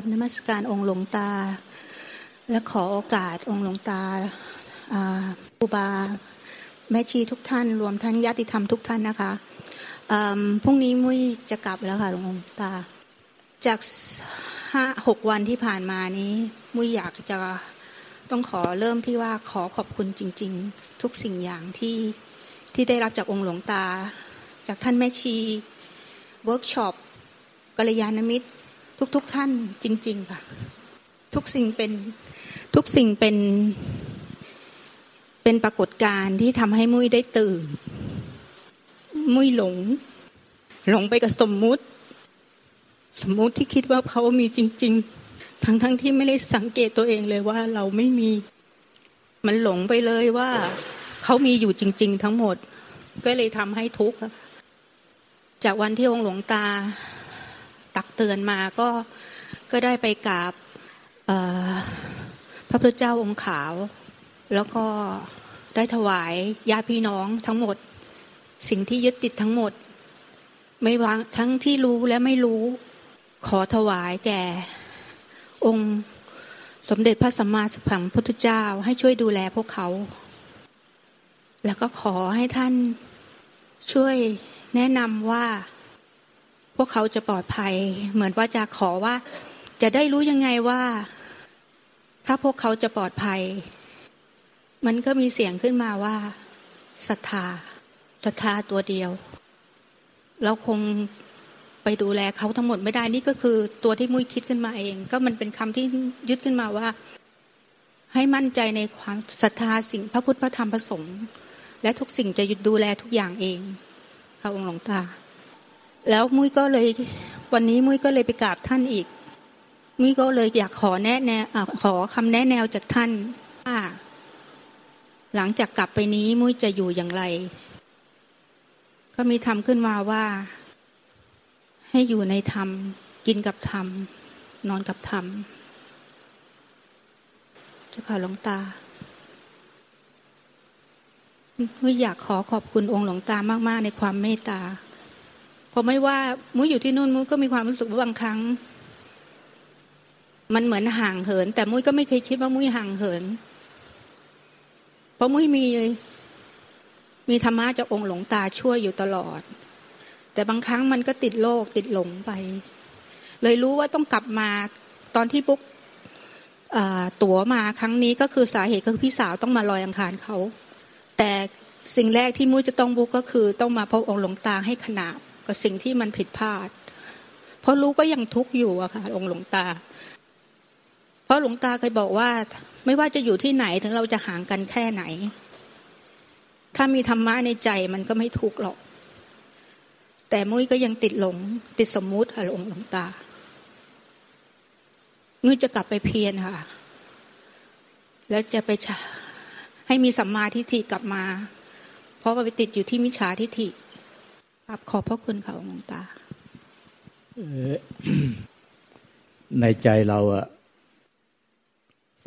การนมัสการองค์หลวงตา และขอโอกาสองค์หลวงตาอุบาแม่ชีทุกท่าน รวมทั้งญาติธรรมทุกท่านนะคะพรุ่งนี้มุ้ยจะกลับแล้วค่ะหลวงตา จากห้าหกวันที่ผ่านมานี้ มุ้ยอยากจะต้องขอเริ่มที่ว่าขอขอบคุณจริง ๆ ทุกสิ่งอย่างที่ที่ได้รับจากองค์หลวงตา จากท่านแม่ชีเวิร์กช็อปกัลยาณมิตร ทุกๆท่านจริง ๆ ค่ะ ทุกสิ่งเป็นทุกสิ่งเป็น เป็นปรากฏการณ์ที่ทำให้มุ้ยได้ตื่น มุ้ยหลง หลงไปกับสมมุติ สมมุติที่คิดว่าเขามีจริง ๆ ทั้งๆที่ไม่ได้สังเกตตัวเองเลยว่าเราไม่มี มันหลงไปเลยว่าเขามีอยู่จริง ๆ ทั้งหมด ก็เลยทำให้ทุกข์จากวันที่องค์หลวงตา ตักเตือนมาก็ก็ได้ไปกราบพระพุทธเจ้าองค์ขาว แล้วก็ได้ถวายญาติพี่น้องทั้งหมด สิ่งที่ยึดติดทั้งหมด ไม่วางทั้งที่รู้และไม่รู้ ขอถวายแก่ องค์สมเด็จพระสัมมาสัมพุทธเจ้าให้ช่วยดูแลพวกเขา แล้วก็ขอให้ท่านช่วยแนะนำว่า วกเขาจะปลอดภัย เหมือนว่าจะขอว่า จะได้รู้ยังไงว่า ถ้าพวกเขาจะปลอดภัย มันก็มีเสียงขึ้นมาว่าศรัทธาศรัทธาตัวเดียว เราคงไปดูแลเขาทั้งหมดไม่ได้นี่ก็คือตัวที่มุ้ยคิดขึ้นมาเอง ก็มันเป็นคำที่ยึดขึ้นมาว่า ให้มั่นใจในความศรัทธาสิ่งพระพุทธพระธรรมพระสงฆ์และทุกสิ่งจะยุดดูแลทุกอย่างเองพระองค์หลวงตา แล้วมุ้ยก็เลยวันนี้มุ้ยก็เลยไปกราบท่านอีก มุ้ยก็เลยอยากขอแนะแนวขอคำแนะแนวจากท่านว่าหลังจากกลับไปนี้มุ้ยจะอยู่อย่างไร ก็มีทำขึ้นมาว่า ให้อยู่ในธรรม กินกับธรรม นอนกับธรรมเจ้าค่ะหลวงตามุ้ยอยากขอขอบคุณองค์หลวงตามาก ๆ ในความเมตตา พราะไม่ว่ามุ้ยอยู่ที่นู่นมุ้ยก็มีความรู้สึกว่าบางครั้ง มันเหมือนห่างเหิน แต่มุ้ยก็ไม่เคยคิดว่ามุ้ยห่างเหิน เพราะมุ้ยมี มีธรรมะจากองค์หลวงตาช่วยอยู่ตลอด แต่บางครั้งมันก็ติดโลกติดหลงไป เลยรู้ว่าต้องกลับมาตอนที่ปุ๊กตั๋วมาครั้งนี้ก็คือสาเหตุคือพี่สาวต้องมาลอยอังคารเขา แต่สิ่งแรกที่มุ้ยจะต้องบุกก็คือต้องมาพบองค์หลวงตาให้ขนาบ กับสิ่งที่มันผิดพลาด เพราะรู้ก็ยังทุกข์อยู่อะค่ะองค์หลวงตา เพราะหลวงตาเคยบอกว่า ไม่ว่าจะอยู่ที่ไหนถึงเราจะห่างกันแค่ไหน ถ้ามีธรรมะในใจมันก็ไม่ทุกข์หรอก แต่มุ้ยก็ยังติดหลง ติดสมมุติค่ะองค์หลวงตามุ้ยจะกลับไปเพียรค่ะ แล้วจะไปให้มีสัมมาทิฏฐิกลับมา เพราะว่าไปติดอยู่ที่มิจฉาทิฏฐิ รับขอบพระคุณค่ะองตาในใจเราอะ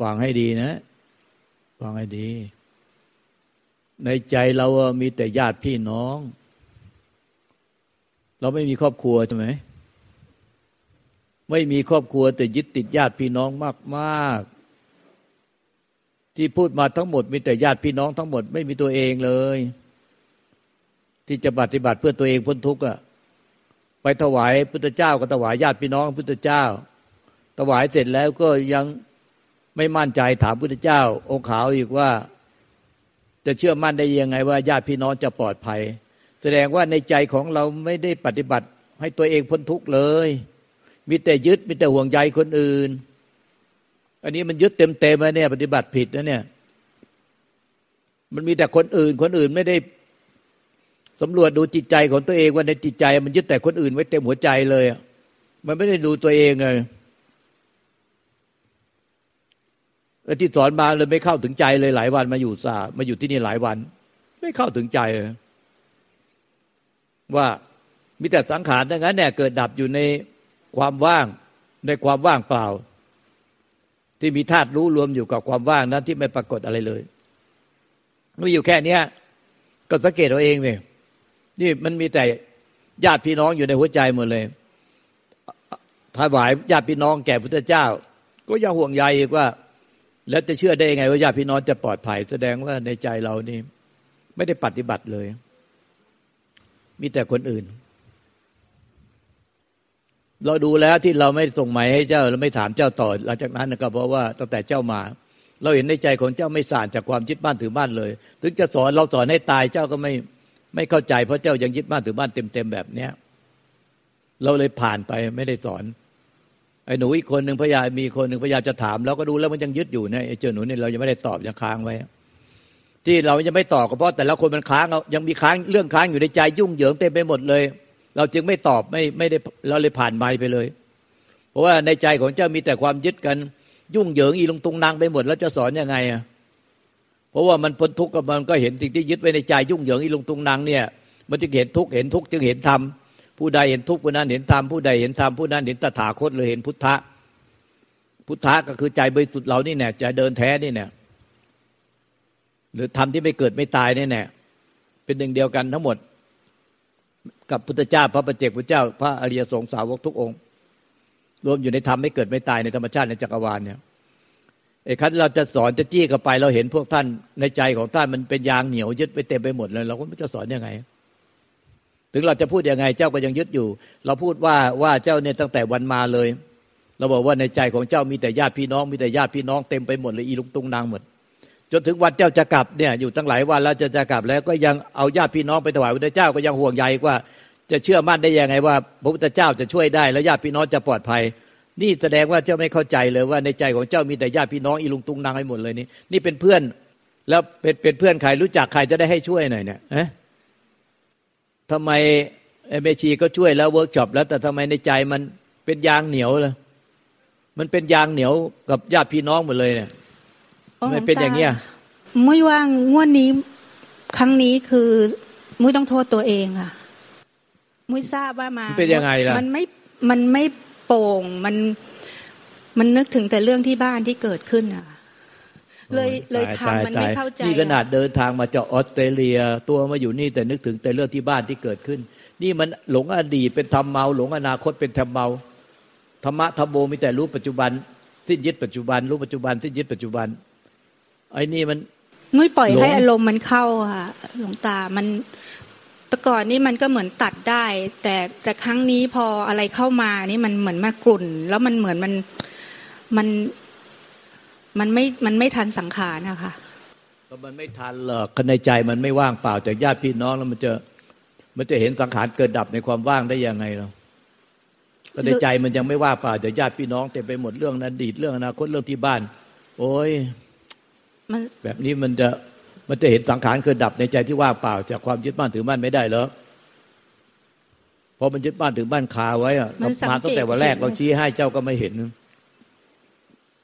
ฟังให้ดีนะฟังให้ดี ในใจเราอะมีแต่ญาติพี่น้อง เราไม่มีครอบครัวใช่ไหมไม่มีครอบครัวแต่ยึดติดญาติพี่น้องมากที่พูดมาทั้งหมด มีแต่ญาติพี่น้องทั้งหมด ไม่มีตัวเองเลย ที่จะปฏิบัติเพื่อตัวเองพ้นทุกข์อะไปถวายพุทธเจ้าก็ถวายญาติพี่น้องพุทธเจ้า ถวายเสร็จแล้วก็ยังไม่มั่นใจถามพุทธเจ้า องค์ขาวอีกว่า จะเชื่อมั่นได้ยังไงว่าญาติพี่น้องจะปลอดภัย แสดงว่าในใจของเราไม่ได้ปฏิบัติให้ตัวเองพ้นทุกข์เลย มีแต่ยึดมีแต่ห่วงใยคนอื่น อันนี้มันยึดเต็มเต็มแล้เนี่ย ปฏิบัติผิดนะเนี่ย มันมีแต่คนอื่น คนอื่นไม่ได้ สำรวจดูจิตใจของตัวเองว่าในจิตใจ มันยึดแต่คนอื่นไว้เต็มหัวใจเลยมันไม่ได้ดูตัวเองเลยที่สอนมาเลยไม่เข้าถึงใจเลยหลายวันมาอยู่สามาอยู่ที่นี่หลายวัน ไม่เข้าถึงใจเลยว่ามีแต่สังขารดังนั้นเนี่ยเกิดดับอยู่ในความว่างในความว่างเปล่า ที่มีธาตุรู้รวมอยู่กับความว่างนั้นที่ไม่ปรากฏอะไรเลยมันอยู่แค่เนี้ยก็สังเกตเอาเองเลย นี่มันมีแต่ญาติพี่น้องอยู่ในหัวใจหมดเลยถวายญาติพี่น้องแก่พุทธเจ้า ก็ยังห่วงใยอีกว่า แล้วจะเชื่อได้ยังไงว่าญาติพี่น้องจะปลอดภัย แสดงว่าในใจเรานี่ ไม่ได้ปฏิบัติเลย มีแต่คนอื่น เราดูแล้วที่เราไม่ส่งหมายให้เจ้าเราไม่ถามเจ้าต่อ หลังจากนั้นก็เพราะว่าตั้งแต่เจ้ามา เราเห็นในใจของเจ้าไม่สานจากความยึดบ้านถือบ้านเลย ถึงจะสอนเราสอนให้ตายเจ้าก็ไม่ ไม่เข้าใจเพราะเจ้ายังยึดบ้านถือบ้านเต็มๆแบบเนี้ยเราเลยผ่านไปไม่ได้สอน ไอ้หนูอีกคนหนึ่งพยามีคนหนึ่งพยายามจะถามเราก็ดูแล้วมันยังยึดอยู่นะไอ้เจ้าหนูนี่ยเรายังไม่ได้ตอบยังค้างไว้ ที่เรายังไม่ตอบก็เพราะแต่ละคนมันค้างยังมีค้างเรื่องค้างอยู่ในใจยุ่งเหยิงเต็มไปหมดเลย เราจึงไม่ตอบไม่ไม่ได้เราเลยผ่านไปไปเลย เพราะว่าในใจของเจ้ามีแต่ความยึดกันยุ่งเหยิงอีลงตุงนางไปหมดแล้วจะสอนยังไงอะ เพราะว่ามันพ้นทุกข์กับมันก็เห็นสิ่งที่ยึดไว้ในใจยุ่งเหยิงอีลงตุงนางเนี่ยมันจึงเห็นทุกข์เห็นทุกข์จึงเห็นธรรมผู้ใดเห็นทุกข์ผู้นั้นเห็นธรรมผู้ใดเห็นธรรมผู้นั้นเห็นตถาคตเลยเห็นพุทธะพุทธะก็คือใจบริสุทธิ์เรานี่แน่ใจเดินแท้นี่แน่หรือธรรมที่ไม่เกิดไม่ตายนี่แน่เป็นหนึ่งเดียวกันทั้งหมด กับพุทธเจ้าพระประเจกพุทธเจ้า พระอริยสงสาวกทุกองค์ รวมอยู่ในธรรมไม่เกิดไม่ตายในธรรมชาติในจักรวาลเนี่ย ไอ้คันเราจะสอนจะจี้เข้าไป เราเห็นพวกท่านในใจของท่านมันเป็นยางเหนียวยึดไปเต็มไปหมดเลย เราก็ไม่จะสอนยังไง ถึงเราจะพูดยังไงเจ้าก็ยังยึดอยู่ เราพูดว่าว่าเจ้าเนี่ยตั้งแต่วันมาเลย เราบอกว่าในใจของเจ้ามีแต่ญาติพี่น้อง มีแต่ญาติพี่น้องเต็มไปหมดเลยอีลุงตุงนางหมดจนถึงวันเจ้าจะกลับเนี่ยอยู่ตั้งหลายวันแล้วจะจะกลับแล้วก็ยังเอาญาติพี่น้องไปถวายพระเจ้าก็ยังห่วงใยว่า จะเชื่อมั่นได้ยังไงว่า พระพุทธเจ้าจะช่วยได้ แล้วญาติพี่น้องจะปลอดภัย นี่แสดงว่าเจ้าไม่เข้าใจเลยว่าในใจของเจ้ามีแต่ญาติพี่น้องอีลุงตุงนางให้หมดเลยนี่นี่เป็นเพื่อน แล้วเป็นเป็นเพื่อนใครรู้จักใครจะได้ให้ช่วยหน่อยเนี่ยเอ๊ะทำไมแม่ชีก็ช่วยแล้วเวิร์กช็อปแล้ว แต่ทำไมในใจมันเป็นยางเหนียวเลยมันเป็นยางเหนียวกับญาติพี่น้องหมดเลยเนี่ยไม่เป็นอย่างเงี้ยมุ้ยว่างงวดนี้ครั้งนี้คือมุ้ยต้องโทษตัวเองค่ะมุ้ยทราบว่ามา เป็นยังไงล่ะมันไม่มันไม่ โป่งมันมันนึกถึงแต่เรื่องที่บ้านที่เกิดขึ้นอะ เลยเลยทำมันไม่เข้าใจนี่ขนาดเดินทางมาจากออสเตรเลีย ตัวมาอยู่นี่แต่นึกถึงแต่เรื่องที่บ้านที่เกิดขึ้น นี่มันหลงอดีตเป็นธรรมเมา หลงอนาคตเป็นธรรมเมาธรรมะธรรมโมมีแต่รู้ปัจจุบันสิ้นยึดปัจจุบัน รู้ปัจจุบันสิ้นยึดปัจจุบันไอ้นี่มันไม่ปล่อยให้อารมณ์มันเข้าค่ะหลวงตา มัน แต่ก่อนนี่มันก็เหมือนตัดได้ แต่แต่ครั้งนี้พออะไรเข้ามานี่มันเหมือนมากลุ่น แล้วมันเหมือนมันมันมันไม่มันไม่ทันสังขารนะคะก็มันไม่ทันหรอกในใจมันไม่ว่างเปล่าจากญาติพี่น้องแล้วมันจะมันจะเห็นสังขารเกิดดับในความว่างได้ยังไงเราก็ในใจมันยังไม่ว่าป่าแต่ญาติพี่น้องเต็มไปหมดเรื่องนั้นดีเรื่องอนาคตเรื่องที่บ้าน โอ้ยแบบนี้มันจะ มันจะเห็นสังขารเกิดดับในใจที่ว่างเปล่า จากความยึดบ้านถือบ้านไม่ได้เหรอพอมันยึดบ้านถือบ้านคาไว้อะมาตั้งแต่วันแรกเราชี้ให้เจ้าก็ไม่เห็น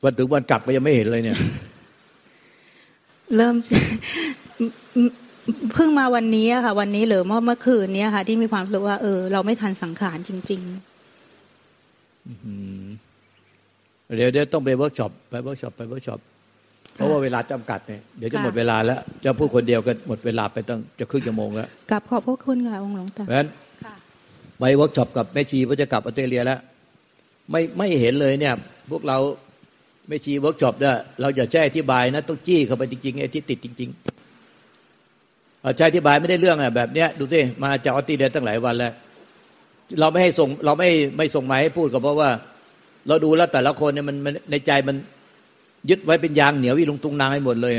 วันถึงวันกลับก็ยังไม่เห็นเลยเนี่ย เริ่มเพิ่งมาวันนี้ค่ะ วันนี้หรือเมื่อเมื่อคืนนี้ค่ะ ที่มีความรู้ว่า เออ เราไม่ทันสังขารจริงๆเดี๋ยวเดี๋ยวต้องไปเวิร์กช็อปไปเวิร์กช็อปไปเวิร์กช็อป เพราะว่าเวลาจำกัดเนี่ยเดี๋ยวจะหมดเวลาแล้วจะพูดคนเดียวก็หมดเวลาไปตั้งจะครึ่งชั่วโมงแล้วกราบขอบพระคุณค่ะองค์หลวงตาเพราะฉะนั้นไปเวิร์กช็อปกับแม่ชีว่าจะกลับออสเตรเลียแล้ว ไม่ไม่เห็นเลยเนี่ย พวกเราแม่ชีเวิร์กช็อปเนี่ยเราอย่าแช่อธิบายนะต้องจี้เข้าไปจริงๆไอ้ที่ติดจริงๆใช้อธิบายไม่ได้เรื่องอะแบบเนี้ยดูสิมาจากออสเตรเลียตั้งหลายวันแล้วเราไม่ให้ส่งเราไม่ไม่ส่งหมายให้พูดก็เพราะว่า เราดูแล้วแต่ละคนเนี่ยมันในใจมัน ยึดไว้เป็นยางเหนียววิลุงตุงนางให้หมดเลย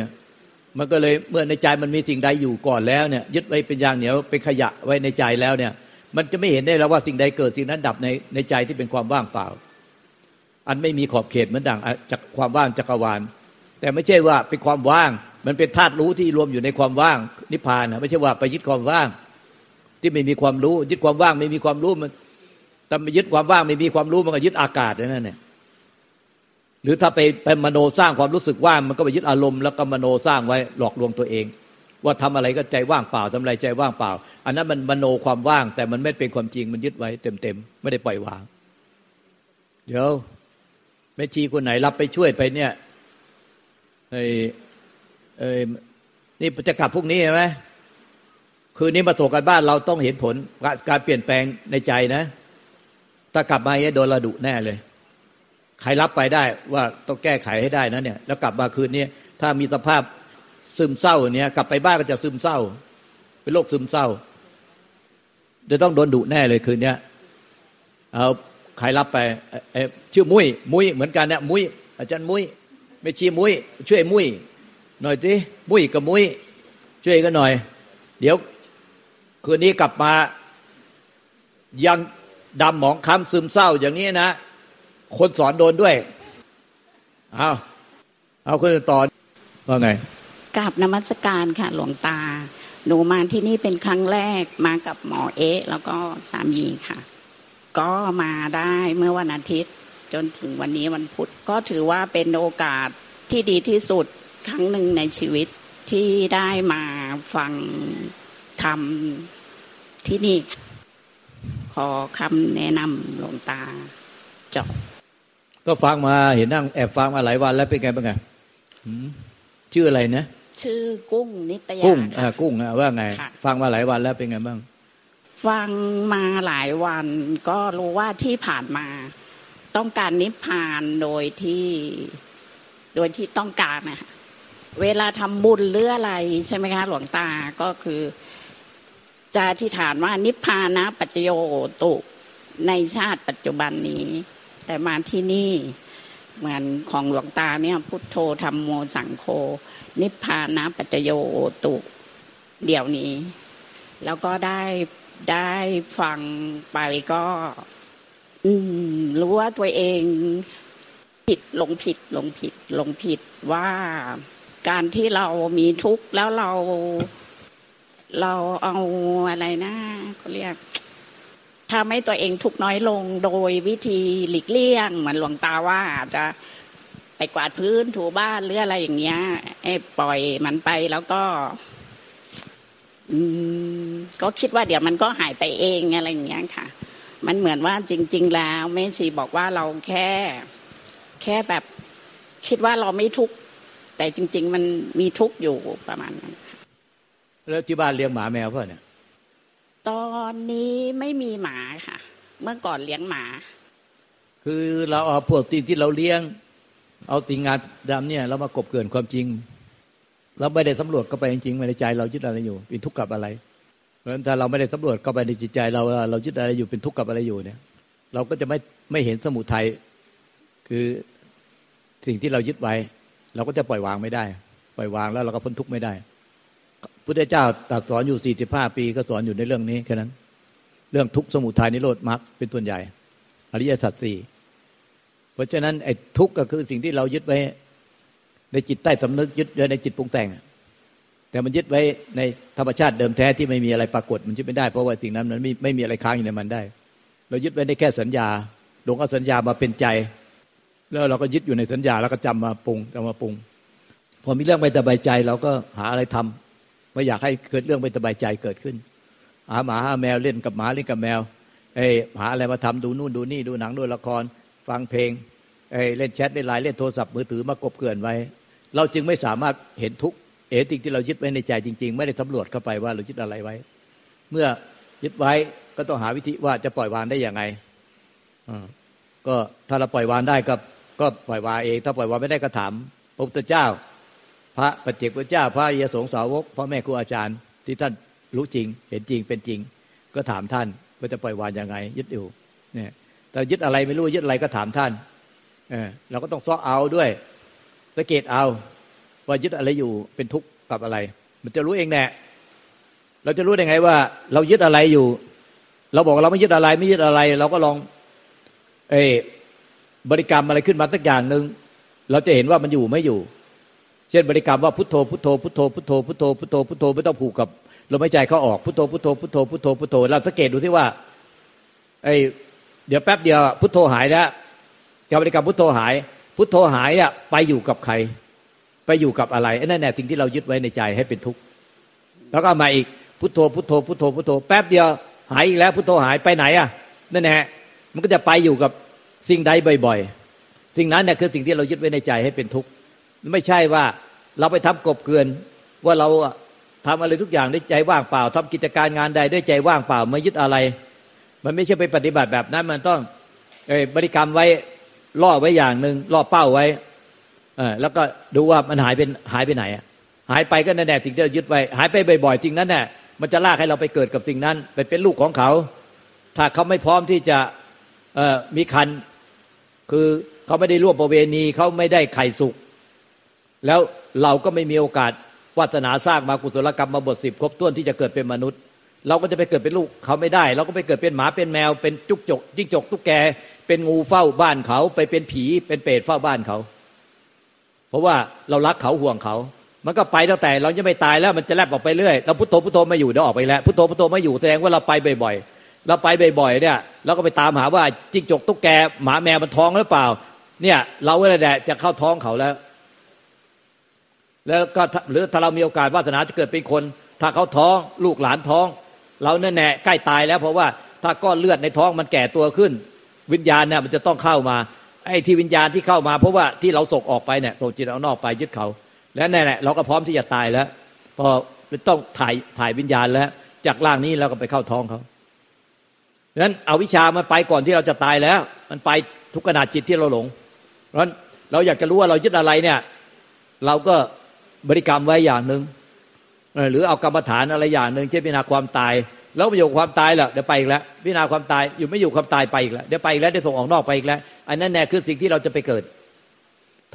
มันก็เลยเมื่อในใจมันมีสิ่งใดอยู่ก่อนแล้วเนี่ยยึดไว้เป็นยางเหนียวเป็นขยะไว้ในใจแล้วเนี่ย มันจะไม่เห็นได้แล้วว่าสิ่งใดเกิดสิ่งนั้นดับในในใจที่เป็นความว่างเปล่า อันไม่มีขอบเขตเหมือนดังจากความว่างจักรวาล แต่ไม่ใช่ว่าเป็นความว่าง มันเป็นธาตุรู้ที่รวมอยู่ในความว่างนิพพานนะไม่ใช่ว่าไปยึดความว่าง ที่ไม่มีความรู้ ยึดความว่างไม่มีความรู้มันแต่ไปยึดความว่างไม่มีความรู้มันก็ยึดอากาศนั่นแหละ หรือถ้าไปไปมโนสร้างความรู้สึกว่างมันก็ไปยึดอารมณ์แล้วก็มโนสร้างไว้หลอกลวงตัวเอง ว่าทำอะไรก็ใจว่างเปล่าทำอะไรใจว่างเปล่า อันนั้นมันมโนความว่าง แต่มันไม่เป็นความจริงมันยึดไว้เต็มๆไม่ได้ปล่อยวาง เดี๋ยวแม่ชีคนไหนรับไปช่วยไปเนี่ยไอเออนี่จะกลับพรุ่งนี้ใช่ไหมคืนนี้มาส่งกันบ้านเราต้องเห็นผลการเปลี่ยนแปลงในใจนะ ถ้ากลับมาเอ๊โดนระดุแน่เลย ใครรับไปได้ว่าต้องแก้ไขให้ได้นะเนี่ย แล้วกลับมาคืนนี้ถ้ามีสภาพซึมเศร้าเนี่ย กลับไปบ้านก็จะซึมเศร้า เป็นโรคซึมเศร้า จะต้องโดนดุแน่เลยคืนนี้เอาใครรับไปชื่อมุ้ยมุ้ยเหมือนกันเนี่ยมุ้ยอาจารย์มุ้ยไม่ชี้มุ้ยช่วยมุ้ยหน่อยสิมุ้ยกับมุ้ยช่วยกันหน่อย เดี๋ยวคืนนี้กลับมายังดำหมองค้ำซึมเศร้าอย่างนี้นะ คนสอนโดนด้วย เอาเอาคนต่อว่าไงกราบนมัสการค่ะ หลวงตา หนูมาที่นี่เป็นครั้งแรกมากับหมอเอ๊แล้วก็สามีค่ะ ก็มาได้เมื่อวันอาทิตย์ จนถึงวันนี้วันพุธ ก็ถือว่าเป็นโอกาสที่ดีที่สุดครั้งหนึ่งในชีวิตที่ได้มาฟังทำที่นี่ ขอคำแนะนำหลวงตาจบ ก็ฟังมาเห็นนั่งแอบฟังมาหลายวันแล้วเป็นไงบ้างไงชื่ออะไรนะชื่อกุ้งนิตยากุ้งอ่ากุ้งอะว่าไง ฟังมาหลายวันแล้วเป็นไงบ้าง ฟังมาหลายวันก็รู้ว่าที่ผ่านมา ต้องการนิพพานโดยที่โดยที่ต้องการนะเวลาทำบุญหรืออะไรใช่ไหมคะหลวงตาก็คือ จะอธิษฐานว่านิพพานะปัจโยตุในชาติปัจจุบันนี้ แต่มาที่นี่เหมือนของหลวงตาเนี่ย พุทโธธรรมโมสังโฆนิพพานะปัจโยตุเดี๋ยวนี้ แล้วก็ได้ได้ฟังไปก็ อืม รู้ว่าตัวเองผิดหลงผิดหลงผิดหลงผิดว่าการที่เรามีทุกข์แล้วเรา เราเอาอะไรนะเขาเรียก ทำให้ตัวเองทุกน้อยลงโดยวิธีหลีกเลี่ยง เหมือนหลวงตาว่าจะไปกวาดพื้นถูบ้านหรืออะไรอย่างเงี้ยไอ้ปล่อยมันไปแล้วก็อืมก็คิดว่าเดี๋ยวมันก็หายไปเองอะไรอย่างเงี้ยค่ะ มันเหมือนว่าจริง ๆ แล้วแม่ชีบอกว่าเราแค่ แค่แบบคิดว่าเราไม่ทุกข์แต่จริง ๆ มันมีทุกข์อยู่ประมาณนั้นแล้วที่บ้านเลี้ยงหมาแมวเพื่อเนี่ย ตอนนี้ไม่มีหมาค่ะ เมื่อก่อนเลี้ยงหมา คือเราเอาพวกสิ่ที่เราเลี้ยง เอาสิ่งงานดำเนี่ยเรามากบเกินความจริง เราไม่ได้สำรวจเข้าไปจริงๆในใจเรายึดอะไรอยู่เป็นทุกข์กับอะไร เพราะฉะนั้นถ้าเราไม่ได้สำรวจเข้าไปในจิตใจ เราเรายึดอะไรอยู่เป็นทุกข์กับอะไรอยู่เนี่ย เราก็จะไม่ไม่เห็นสมุทัยคือสิ่งที่เรายึดไว้ เราก็จะปล่อยวางไม่ได้ ปล่อยวางแล้วเราก็พ้นทุกข์ไม่ได้ พุทธเจ้าตรัสสอนอยู่สี่สิบห้าปีก็สอนอยู่ในเรื่องนี้แค่นั้น เรื่องทุกสมุทัยนิโรธมรรคเป็นส่วนใหญ่ อริยสัจสี่เพราะฉะนั้นไอ้ทุกข์ก็คือสิ่งที่เรายึดไว้ ในจิตใต้สำนึกยึดไว้ในจิตปรุงแต่ง แต่มันยึดไว้ในธรรมชาติเดิมแท้ที่ไม่มีอะไรปรากฏมันยึดไม่ได้เพราะว่าสิ่งนั้นมันไม่ไม่มีอะไรค้างอยู่ในมันได้ เรายึดไว้ในแค่สัญญาหลงเอาสัญญามาเป็นใจ แล้วเราก็ยึดอยู่ในสัญญาแล้วก็จำมาปรุงจำมาปรุง พอมีเรื่องไม่สบายใจ เราก็หาอะไรทำ ไม่อยากให้เกิดเรื่องไม่สบายใจเกิดขึ้นหาหมาหาแมวเล่นกับหมาเล่นกับแมวเอ้หาอะไรมาทำดูนู่นดูนี่ดูหนังดูละคร ฟังเพลงเอ้เล่นแชทเล่นไลน์เล่นโทรศัพท์มือถือมากบเกินไว้ เราจึงไม่สามารถเห็นทุกเอติที่เรายึดไว้ในใจจริง ๆ ไม่ได้สำรวจเข้าไปว่าเรายึดอะไรไว้ เมื่อยึดไว้ก็ต้องหาวิธีว่าจะปล่อยวางได้อย่างไงก็ถ้าเราปล่อยวางได้ก็ก็ปล่อยวางเอง ถ้าปล่อยวางไม่ได้ก็ถามพระพุทธเจ้า พระปัจเจกพระเจ้าพระยสงสาวกพ่อแม่ครูอาจารย์ ที่ท่านรู้จริง เห็นจริงเป็นจริง ก็ถามท่านว่าจะปล่อยวางยังไง ยึดอยู่เนี่ยแต่ยึดอะไรไม่รู้ยึดอะไรก็ถามท่านเออเราก็ต้องซ้อเอาด้วยสังเกตเอา ว่ายึดอะไรอยู่เป็นทุกข์กับอะไร มันจะรู้เองแน่เราจะรู้ได้ไงว่า เรายึดอะไรอยู่ เราบอกเราไม่ยึดอะไรไม่ยึดอะไร เราก็ลอง เอบริกรรมอะไรขึ้นมาสักอย่างหนึ่งเราจะเห็นว่ามันอยู่ไม่อยู่ เช่นบริกรรมว่าพุทโธพุทโธพุทโธพุทโธพุทโธพุทโธพุทโธไม่ต้องผูกกับลมหายใจเขาออกพุทโธพุทโธพุทโธพุทโธพุทโธเราสังเกตดูที่ว่าไอเดี๋ยวแป๊บเดียวพุทโธหายแล้วการบริกรรมพุทโธหาย พุทโธหายอะไปอยู่กับใคร ไปอยู่กับอะไรไอ้นั่นแหละสิ่งที่เรายึดไว้ในใจให้เป็นทุกข์แล้วก็มาอีกพุทโธพุทโธพุทโธพุทโธแป๊บเดียวหายอีกแล้วพุทโธหายไปไหนอะนั่นแหละมันก็จะไปอยู่กับสิ่งใดบ่อย ๆ สิ่งนั้นเนี่ยคือสิ่งที่เรายึดไว้ในใจให้เป็นทุกข์ ไม่ใช่ว่าเราไปทำกบเกินว่าเราทำอะไรทุกอย่างด้วยใจว่างเปล่าทำกิจการงานใดด้วยใจว่างเปล่าไม่ยึดอะไร มันไม่ใช่ไปปฏิบัติแบบนั้น มันต้องบริกรรมไว้ล่อไว้อย่างหนึ่งล่อเป้าไว้เอแล้วก็ดูว่ามันหายเป็นหายไปไหนหายไปก็แน่ๆสิ่งที่เรายึดไว้ หายไปบ่อยๆจริงนั้นแน่มันจะลากให้เราไปเกิดกับสิ่งนั้นไปเป็นลูกของเขา ถ้าเขาไม่พร้อมที่จะเอมีคันคือเขาไม่ได้ร่วมประเวณีเขาไม่ได้ไข่สุก แล้วเราก็ไม่มีโอกาสวาสนาสร้างมากุศลกรรมมาบทสิบครบถ้วนที่จะเกิดเป็นมนุษย์ เราก็จะไปเกิดเป็นลูกเขาไม่ได้ เราก็ไปเกิดเป็นหมาเป็นแมว เป็นจุกจกจิ้งจกตุ๊กแก เป็นงูเฝ้าบ้านเขา ไปเป็นผีเป็นเปรตเฝ้าบ้านเขา เพราะว่าเรารักเขาห่วงเขา มันก็ไปตั้งแต่เราจะไม่ตายแล้วมันจะแลบออกไปเรื่อยเราพุทโธพุทโธไม่อยู่เดี๋ยวออกไปแล้วพุทโธพุทโธไม่อยู่แสดงว่าเราไปบ่อยๆเราไปบ่อยๆเนี่ยเราก็ไปตามหาว่าจิ้งจกตุ๊กแกหมาแมวมันท้องหรือเปล่า เนี่ยเราเวลาแดจะเข้าท้องเขาแล้ว แล้วก็หรือถ้าเรามีโอกาสวาสนาจะเกิดเป็นคน ถ้าเขาท้องลูกหลานท้อง เราแน่แน่ใกล้ตายแล้ว เพราะว่าถ้าก้อนเลือดในท้องมันแก่ตัวขึ้น วิญญาณเนี่ยมันจะต้องเข้ามาไอ้ที่วิญญาณที่เข้ามาเพราะว่าที่เราส่งออกไปเนี่ยส่งจิตเอานอกไปยึดเขา และแน่แน่เราก็พร้อมที่จะตายแล้ว พอต้องถ่ายถ่ายวิญญาณแล้ว จากร่างนี้เราก็ไปเข้าท้องเขาดังนั้นเอาวิชามันไปก่อนที่เราจะตายแล้ว มันไปทุกขณะจิตที่เราหลงเพราะฉะนั้นเราอยากจะรู้ว่าเรายึดอะไรเนี่ย เราก็ บริกรรมไว้อย่างหนึ่งหรือเอากรรมฐานอะไรอย่างหนึ่งเช่นพิจารณาความตาย แล้วไปอยู่ความตายแล้วเดี๋ยวไปอีกแล้วพิจารณาความตายอยู่ไม่อยู่ความตายไปอีกแล้วเดี๋ยวไปอีกแล้วได้ส่งออกนอกไปอีกแล้ว อันนั้นแน่คือสิ่งที่เราจะไปเกิด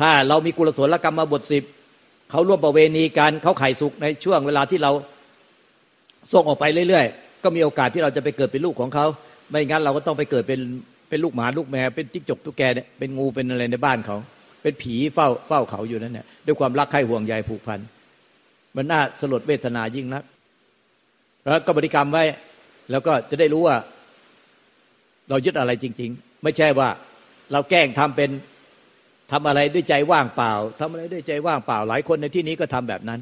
ถ้าเรามีกุศลกรรมมาบทสิบเขาร่วมประเวณีกันเขาไข่สุกในช่วงเวลาที่เราส่งออกไปเรื่อยๆ ก็มีโอกาสที่เราจะไปเกิดเป็นลูกของเขาไม่งั้นเราก็ต้องไปเกิดเป็นเป็นลูกหมาลูกแมวเป็นจิ๊กจกตุ๊กแกเนี่ยเป็นงูเป็นอะไรในบ้านเขา เป็นผีเฝ้าเฝ้าเขาอยู่นั่นเนี่ยด้วยความรักใคร่ห่วงใยผูกพัน มันน่าสลดเวทนายิ่งนัก แล้วก็บริกรรมไว้ แล้วก็จะได้รู้ว่า เรายึดอะไรจริง ๆ ไม่ใช่ว่าเราแกล้งทำเป็นทำอะไรด้วยใจว่างเปล่าทำอะไรด้วยใจว่างเปล่า หลายคนในที่นี้ก็ทำแบบนั้น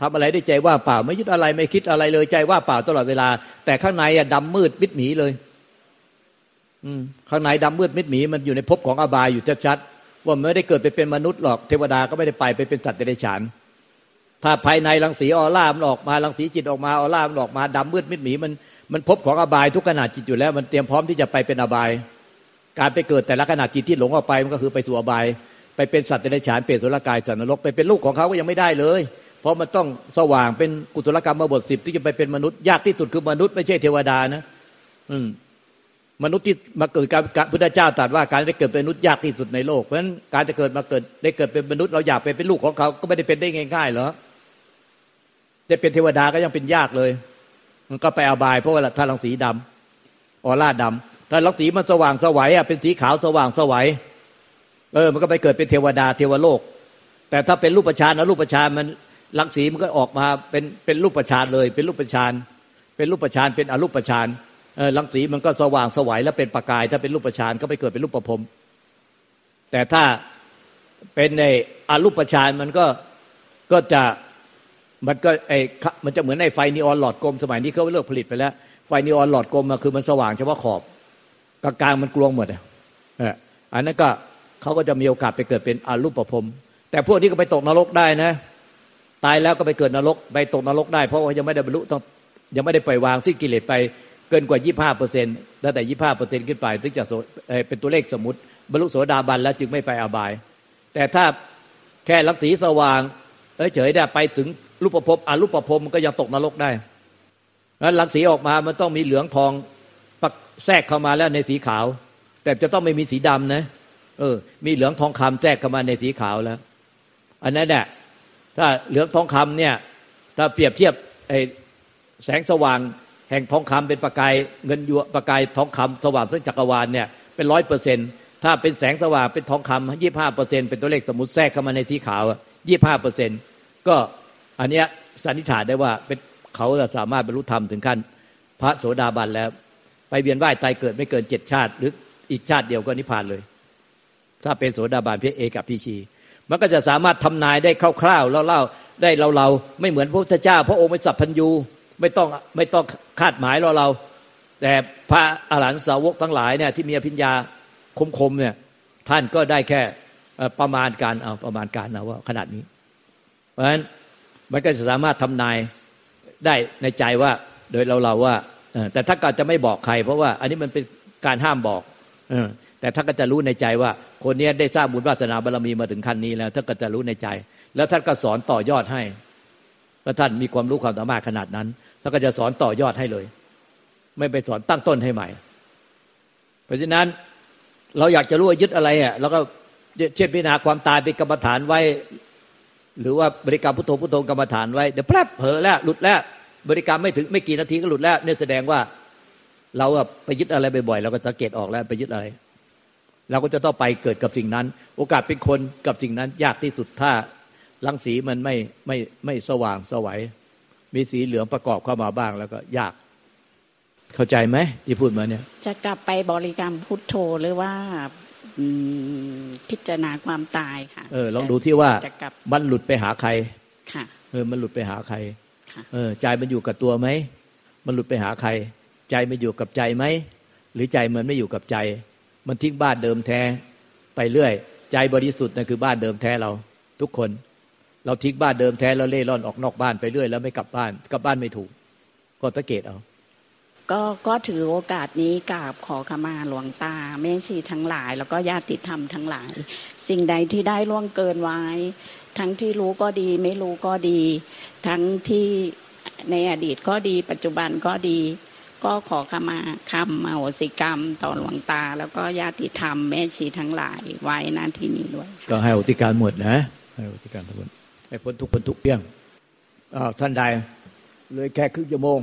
ทำอะไรด้วยใจว่างเปล่า ไม่ยึดอะไรไม่คิดอะไรเลยใจว่างเปล่าตลอดเวลา แต่ข้างในอะดำมืดมิดหมีเลย อืมข้างในดำมืดมิดหมีมันอยู่ในภพของอบายอยู่ชัด ว่าไม่ได้เกิดไปเป็นมนุษย์หรอกเทวดาก็ไม่ได้ไปไปเป็นสัตว์เดรัจฉาน ถ้าภายในรังสีออร่ามันออกมารังสีจิตออกมาออร่ามันออกมาดำมืดมิดหมีมันมันพบของอบายทุกขณะจิตอยู่แล้ว มันเตรียมพร้อมที่จะไปเป็นอบาย การไปเกิดแต่ละขณะจิตที่หลงออกไปมันก็คือไปสู่อบาย ไปเป็นสัตว์เดรัจฉานเปรตสุรกายสัตว์นรกไปเป็นลูกของเขาก็ยังไม่ได้เลย เพราะมันต้องสว่างเป็นกุศลกรรมมาบทสิบที่จะไปเป็นมนุษย์ยากที่สุดคือมนุษย์ไม่ใช่เทวดานะ อืม มนุษย์ที่มาเกิดการพุทธเจ้าตรัสว่าการได้เกิดเป็นมนุษย์ยากที่สุดในโลกเพราะฉะนั้นการจะเกิดมาเกิดได้เกิดเป็นมนุษย์เราอยากเป็นเป็นลูกของเขาก็ไม่ได้เป็นได้ง่ายๆหรอได้เป็นเทวดาก็ยังเป็นยากเลย มันก็ไปอบายเพราะว่าถ้ารังสีดำออร่าดำถ้ารังสีมันสว่างสวัยอะเป็นสีขาวสว่างสวัยเออ มันก็ไปเกิดเป็นเทวดาเทวโลก แต่ถ้าเป็นรูปประชานนะรูปประชานมันรังสีมันก็ออกมาเป็นเป็นรูปประชานเลย เป็นรูปประชานเป็นรูปประชานเป็นอรูปประชาน รังสีมันก็สว่างสวัยแล้วเป็นประกาย ถ้าเป็นรูปประชานก็ไปเกิดเป็นรูปประพรมแต่ถ้าเป็นในอรูปประชานมันก็ก็จะมันก็ไอมันจะเหมือนในไฟนีออนหลอดกลมสมัยนี้เขาเลิกผลิตไปแล้ว ไฟนีออนหลอดกลมคือมันสว่างเฉพาะขอบกลางๆมันกลวงหมดอะอันนั้นก็เขาก็จะมีโอกาสไปเกิดเป็นอรูปประพรมแต่พวกนี้ก็ไปตกนรกได้นะ ตายแล้วก็ไปเกิดนรก ไปตกนรกได้เพราะว่ายังไม่ได้บรรลุต้องยังไม่ได้ปล่อยวางสิ้นกิเลสไป เกินกว่ายี่ห้าเปอร์เซ็นต์ตั้งแต่ยี่ห้าเปอร์เซ็นต์ขึ้นไปถึงจะเป็นตัวเลขสมมติบรรลุโสดาบันแล้วจึงไม่ไปอบาย แต่ถ้าแค่ลักสีสว่างเฉยๆได้ไปถึงรูปประพรมอรูปประพรมก็ยังตกนรกได้แล้วลักสีออกมามันต้องมีเหลืองทองปักแทรกเข้ามาแล้วในสีขาว แต่จะต้องไม่มีสีดำนะเออ มีเหลืองทองคำแทรกเข้ามาในสีขาวแล้ว อันนั้นแหละถ้าเหลืองทองคำเนี่ย ถ้าเปรียบเทียบไอ้แสงสว่าง แห่งทองคำเป็นประกายเงินยวประกายทองคำสว่างซึ่งจักรวาลเนี่ยเป็นร้อยเปอร์เซ็นถ้าเป็นแสงสว่างเป็นทองคำยี่ห้าเปอร์เซ็นเป็นตัวเลขสมมติแทรกเข้ามาในสีขาวยี่ห้าเปอร์เซ็นก็อันเนี้ยสันนิษฐานได้ว่าเป็นเขาจะสามารถบรรลุธรรมถึงขั้น พระโสดาบันแล้ว ไปเวียนว่ายตายเกิดไม่เกินเจ็ดชาติ หรืออีกชาติเดียวก็นิพพานเลย ถ้าเป็นโสดาบันเพียเอกับพีชี มันก็จะสามารถทำนายได้คร่าวๆเล่าๆได้เราเราไม่เหมือนพระพุทธเจ้า พระองค์เป็นสัพพัญญู ไม่ต้องไม่ต้องคาดหมายเราเรา แต่พระอรหันตสาวกทั้งหลายเนี่ยที่มีอภิญญาคมๆเนี่ยท่านก็ได้แค่ประมาณการเอาประมาณการนะว่าขนาดนี้ เพราะฉะนั้นมันก็จะสามารถทำนายได้ในใจว่าโดยเราเราว่าแต่ถ้าก็จะไม่บอกใคร เพราะว่าอันนี้มันเป็นการห้ามบอกอแต่ท่านก็จะรู้ในใจว่า คนนี้ได้สร้างบุญวาสนาบารมีมาถึงขั้นนี้แล้วท่านก็จะรู้ในใจ แล้วท่านก็สอนต่อยอดให้ ท่านมีความรู้ความสามารถขนาดนั้นท่านก็จะสอนต่อยอดให้เลย ไม่ไปสอนตั้งต้นให้ใหม่ เพราะฉะนั้นเราอยากจะรู้ว่ายึดอะไรอะเราก็เช่นพิจารณาความตายเป็นกรรมฐานไว้ หรือว่าบริกรรมพุทโธพุทโธกรรมฐานไว้เดี๋ยวแป๊บเผลอแล้วหลุดแล้วบริกรรมไม่ถึงไม่กี่นาทีก็หลุดแล้วเนี่ยแสดงว่าเราไปยึดอะไรบ่อยๆเราก็สังเกตออกแล้วไปยึดอะไร เราก็จะต้องไปเกิดกับสิ่งนั้น โอกาสเป็นคนกับสิ่งนั้น ยากที่สุดถ้า รังสีมันไม่ไม่ไม่สว่างสวัย มีสีเหลืองประกอบเข้ามาบ้างแล้วก็ยาก เข้าใจไหมที่พูดมาเนี่ย จะกลับไปบริกรรมพุทโธหรือว่าพิจารณาความตายค่ะ เออลองดูที่ว่าจะกลับมันหลุดไปหาใคร ค่ะ เออ มันหลุดไปหาใครค่ะเออใจมันอยู่กับตัวไหม มันหลุดไปหาใคร ใจมันอยู่กับใจไหม หรือใจมันไม่อยู่กับใจ มันทิ้งบ้านเดิมแท้ ไปเรื่อย ใจบริสุทธิ์นั่นคือบ้านเดิมแท้เราทุกคน เราทิ้งบ้านเดิมแท้แล้วเล่ร่อนออกนอกบ้านไปเรื่อยแล้วไม่กลับบ้านกลับบ้านไม่ถูก ก็สังเกตเอาก็ก็ถือโอกาสนี้กราบขอขมาหลวงตาแม่ชีทั้งหลาย แล้วก็ญาติธรรมทั้งหลาย สิ่งใดที่ได้ล่วงเกินไว้ ทั้งที่รู้ก็ดี ไม่รู้ก็ดี ทั้งที่ในอดีตก็ดี ปัจจุบันก็ดี ก็ขอขมาคำอโหสิกรรม ต่อหลวงตา แล้วก็ญาติธรรมแม่ชีทั้งหลายไว้หน้าที่นี้ด้วย ก็ให้อธิการหมดนะให้อธิการทุกคน ให้พ้นทุกพ้นทุกเพียงอ้าท่านใดเลยแค่ครึ่งชั่วโมง